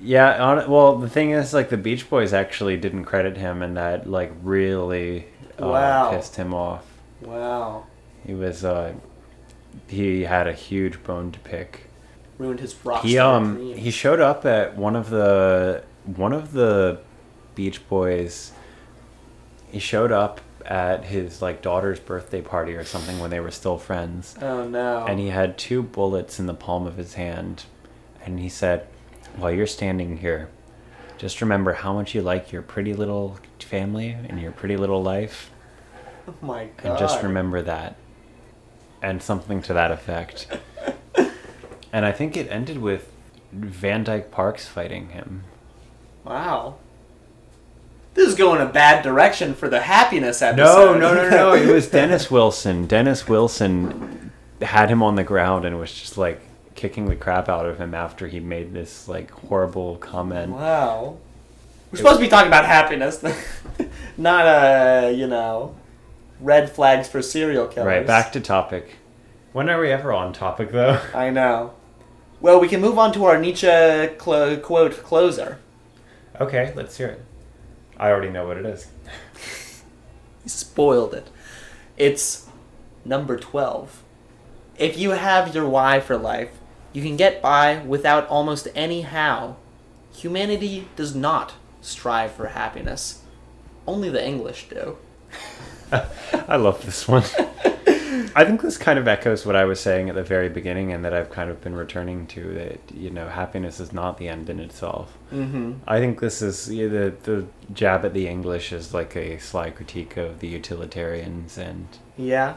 Yeah, on, well, the thing is, like, the Beach Boys actually didn't credit him, and that, like, really uh, Wow. pissed him off. Wow. He was, uh, he had a huge bone to pick. Ruined his rock He um dreams. he showed up at one of the one of the Beach Boys. He showed up at his like daughter's birthday party or something when they were still friends, Oh no. and he had two bullets in the palm of his hand, and he said, "While you're standing here, just remember how much you like your pretty little family and your pretty little life, oh my god. and just remember that." And something to that effect. (laughs) and I think it ended with Van Dyke Parks fighting him. Wow. This is going a bad direction for the happiness episode. no, no, no. No. it was (laughs) Dennis Wilson. Dennis Wilson had him on the ground and was just like kicking the crap out of him after he made this like horrible comment. Wow. We're supposed to be talking about happiness, (laughs) not uh, you know, red flags for serial killers. Right, back to topic. When are we ever on topic though? (laughs) I know. Well, we can move on to our Nietzsche quote closer. Okay, let's hear it. I already know what it is. (laughs) He spoiled it. It's number 12. If you have your why for life, you can get by without almost any how. Humanity does not strive for happiness. Only the English do. (laughs) I love this one. (laughs) I think this kind of echoes what I was saying at the very beginning and that I've kind of been returning to that, you know, happiness is not the end in itself. Mm-hmm. I think this is yeah, the the jab at the English is like a sly critique of the utilitarians and Yeah.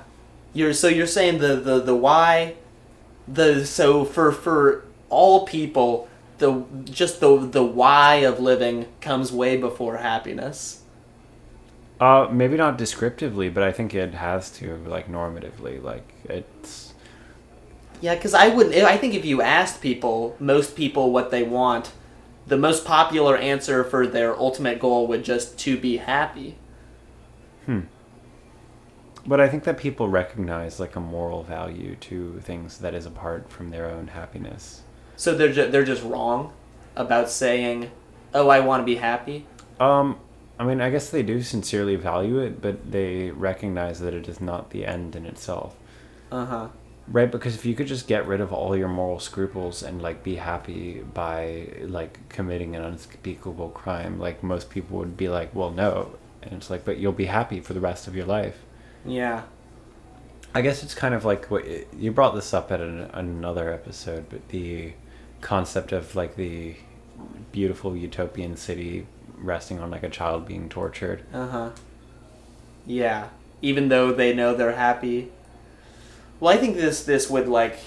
You're so you're saying the the the why the so for for all people the just the the why of living comes way before happiness. Uh maybe not descriptively, but I think it has to like normatively like it's Yeah, because I wouldn't. I think if you asked people, most people, what they want, the most popular answer for their ultimate goal would just to be happy. Hmm. but I think that people recognize like a moral value to things that is apart from their own happiness. So they're ju- they're just wrong about saying, "Oh, I want to be happy." Um I mean, I guess they do sincerely value it, but they recognize that it is not the end in itself. Uh huh. Right, because if you could just get rid of all your moral scruples and like be happy by like committing an unspeakable crime, like most people would be like, well, no, and it's like, but you'll be happy for the rest of your life. Yeah. I guess it's kind of like what you brought this up at an, another episode, but the concept of like the beautiful utopian city resting on like a child being tortured. Uh huh. Yeah. Even though they know they're happy. Well, I think this this would like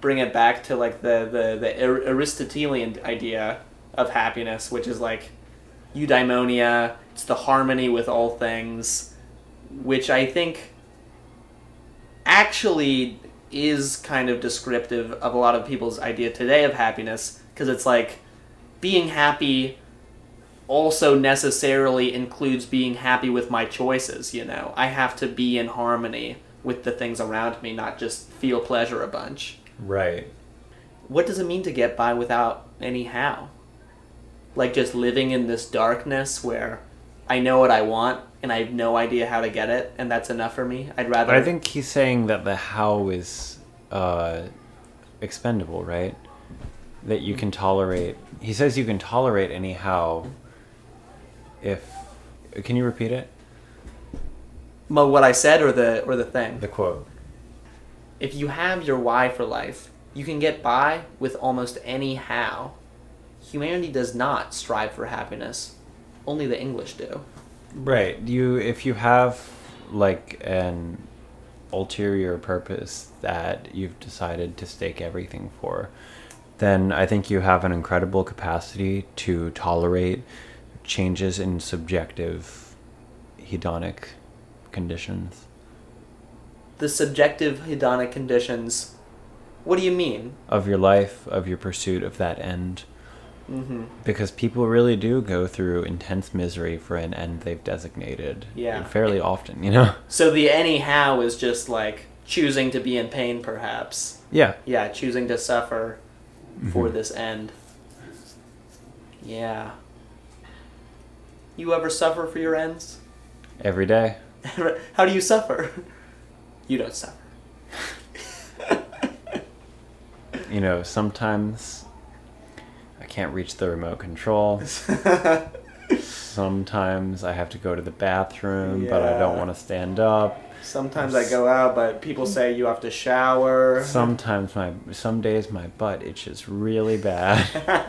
bring it back to like the the the Aristotelian idea of happiness, which is like eudaimonia. It's the harmony with all things, which I think actually is kind of descriptive of a lot of people's idea today of happiness because it's like being happy also necessarily includes being happy with my choices, you know. I have to be in harmony with the things around me, not just feel pleasure a bunch. Right. What does it mean to get by without any how? Like just living in this darkness where I know what I want and I have no idea how to get it and that's enough for me. I'd rather But I think he's saying that the how is uh, expendable, right? That you can tolerate. He says you can tolerate any how. If can you repeat it? Mo, what I said or the or the thing. The quote. If you have your why for life, you can get by with almost any how. Humanity does not strive for happiness. Only the English do. Right. You if you have like an ulterior purpose that you've decided to stake everything for, then I think you have an incredible capacity to tolerate changes in subjective hedonic conditions. The subjective hedonic conditions. What do you mean? of your life, of your pursuit of that end. Mm-hmm. Because people really do go through intense misery for an end they've designated. Yeah. Fairly often, you know? (laughs) So the anyhow is just like choosing to be in pain, perhaps. Yeah. Yeah, choosing to suffer for Mhm. this end. Yeah. You ever suffer for your ends? Every day. (laughs) How do you suffer? You don't suffer. (laughs) You know, sometimes I can't reach the remote control. (laughs) Sometimes I have to go to the bathroom, but I don't want to stand up. Sometimes I go out, but people say you have to shower. Sometimes my some days my butt itches really bad.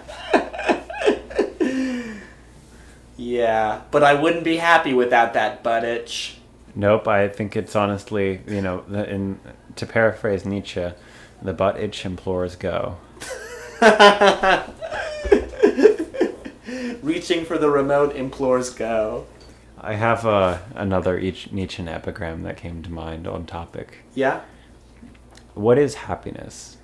Yeah, but I wouldn't be happy without that butt itch. Nope, I think it's honestly, you know, in to paraphrase Nietzsche, the butt itch implores go. (laughs) Reaching for the remote implores go. I have uh, another each Nietzschean epigram that came to mind on topic. Yeah? What is happiness?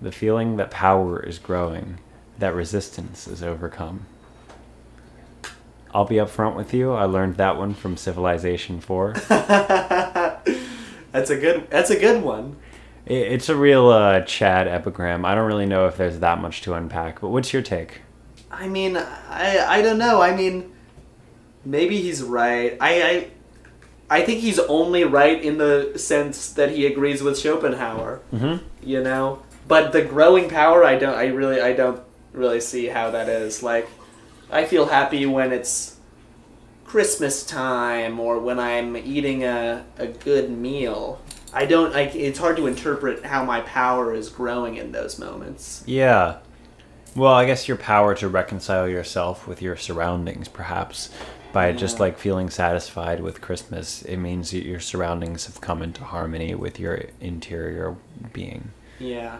The feeling that power is growing, that resistance is overcome. I'll be upfront with you. I learned that one from Civilization 4. (laughs) that's a good that's a good one. I- It's a real uh, Chad epigram. I don't really know if there's that much to unpack, but what's your take? I mean, I I don't know. I mean, maybe he's right. I I I think he's only right in the sense that he agrees with Schopenhauer. Mm-hmm. You know, but the growing power, I don't. I really, I don't really see how that is. Like, I feel happy when it's Christmas time or when I'm eating a a good meal. I don't. I, it's hard to interpret how my power is growing in those moments. Yeah. Well, I guess your power to reconcile yourself with your surroundings, perhaps, by just like feeling satisfied with Christmas, it means that your surroundings have come into harmony with your interior being. Yeah.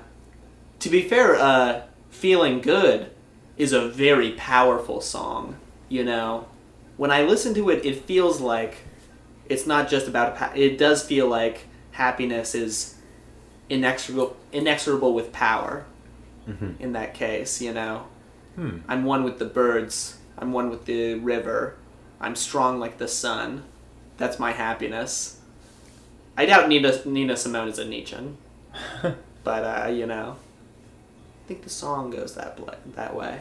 To be fair, uh, "Feeling Good" is a very powerful song. You know, when I listen to it, it feels like it's not just about. Pa- it does feel like happiness is inexorable, inexorable with power. Mm-hmm. In that case, you know, Hmm. I'm one with the birds. I'm one with the river. I'm strong like the sun. That's my happiness. I doubt Nina Nina Simone is a Nietzschean, (laughs) but uh, you know, think the song goes that bl- that way.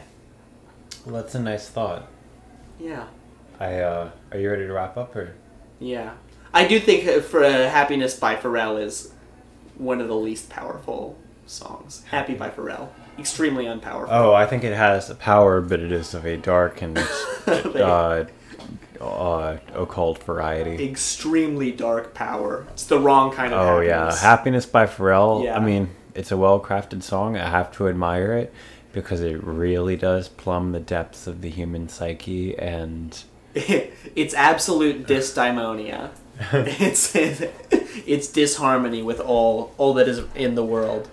Well, that's a nice thought. Yeah, I uh, are you ready to wrap up or? yeah. I do think uh, for uh, "Happiness" by Pharrell is one of the least powerful songs. "Happy" by Pharrell, extremely unpowerful. Oh, I think it has a power, but it is of a dark and (laughs) uh, uh, occult variety. Extremely dark power. It's the wrong kind of. Oh yeah, happiness. "Happiness" by Pharrell. Yeah. I mean, it's a well-crafted song. I have to admire it because it really does plumb the depths of the human psyche, and (laughs) it's absolute dysdaimonia. (laughs) it's it's disharmony with all all that is in the world.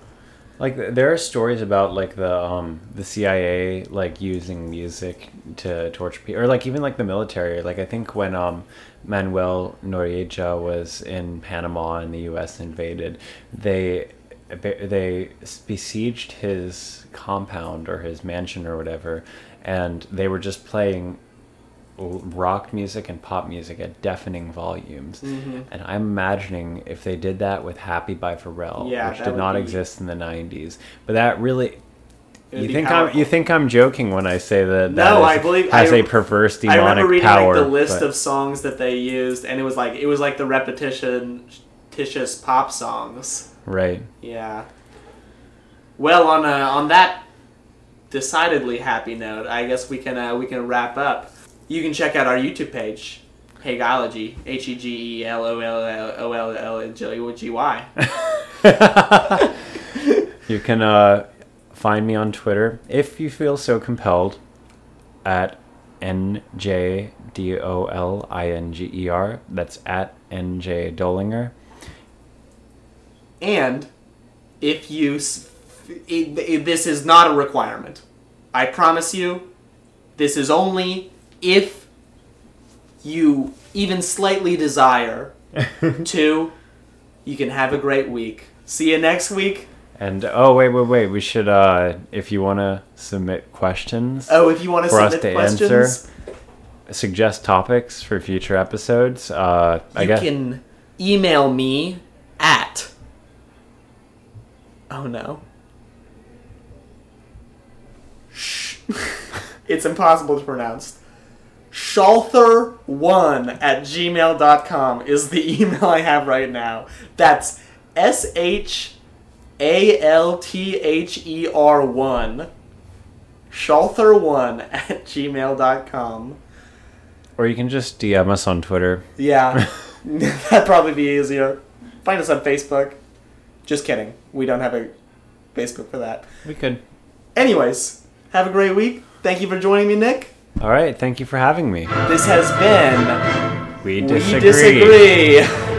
like there are stories about like the um the CIA like using music to torture people, or like even like the military. Like I think when um Manuel Noriega was in Panama and the U.S. invaded, they they besieged his compound or his mansion or whatever, and they were just playing rock music and pop music at deafening volumes. Mhm. And I'm imagining if they did that with Happy by Pharrell, Yeah, which did not be- exist in the 90s. But that really It would you think powerful. I'm you think I'm joking when I say that that No, is- I believe- has I- a perverse demonic power. I remember reading power. like the list but- of songs that they used, and it was like it was like the repetition, titious pop songs. Right. Yeah. Well, on uh, on that decidedly happy note, I guess we can uh, we can wrap up. You can check out our YouTube page, Hegelology, H E G E L O L O L L G Y. (laughs) You can uh, find me on Twitter if you feel so compelled at N J D O L I N G E R. That's at N J Dolinger. And if you, it, it- this is not a requirement. I promise you, this is only if you even slightly desire (laughs) to. You can have a great week. See you next week. And oh wait wait wait, we should uh if you want to submit questions, Oh, if you want to For us submit to questions, answer, suggest topics for future episodes. Uh, I you guess can email me at. Oh no. Shh. (laughs) it's impossible to pronounce. Shalther1 at gmail.com is the (laughs) email I have right now. That's S H A L T H E R 1. Shalther1 at gmail.com. or you can just DM us on Twitter. Yeah, (laughs) that'd probably be easier. Find us on Facebook. Just kidding. We don't have a Facebook for that. We could. Anyways, have a great week. Thank you for joining me, Nick. All right, thank you for having me. This has been We We disagree. Disagree.